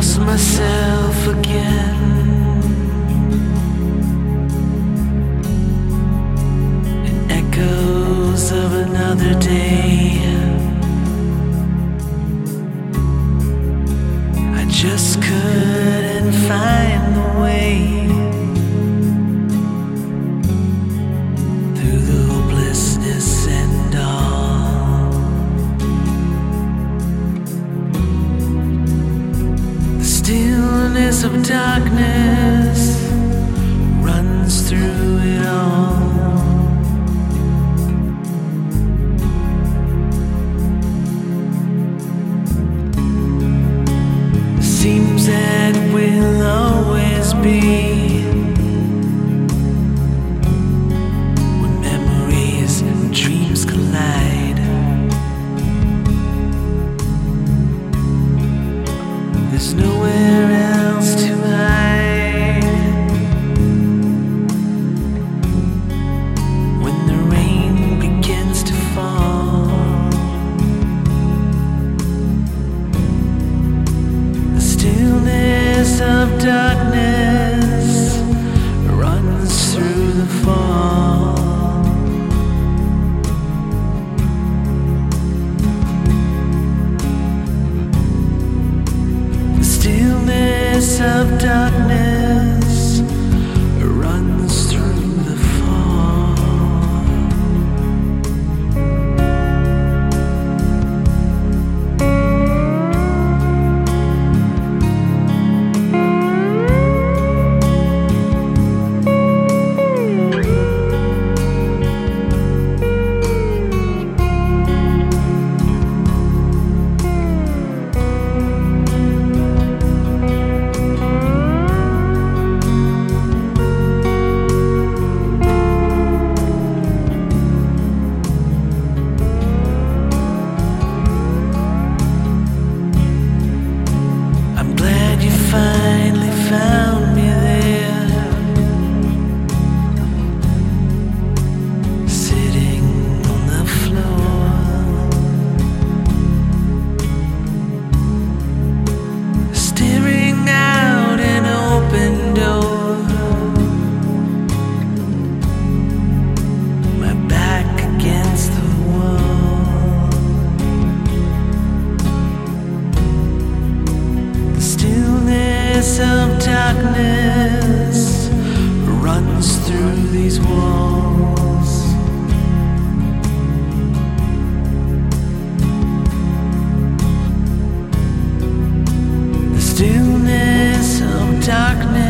lost myself again. In echoes of another day. I just could. darkness of darkness runs through it all. Seems that we'll always be. of darkness. abyss of darkness runs through these walls. The stillness of darkness.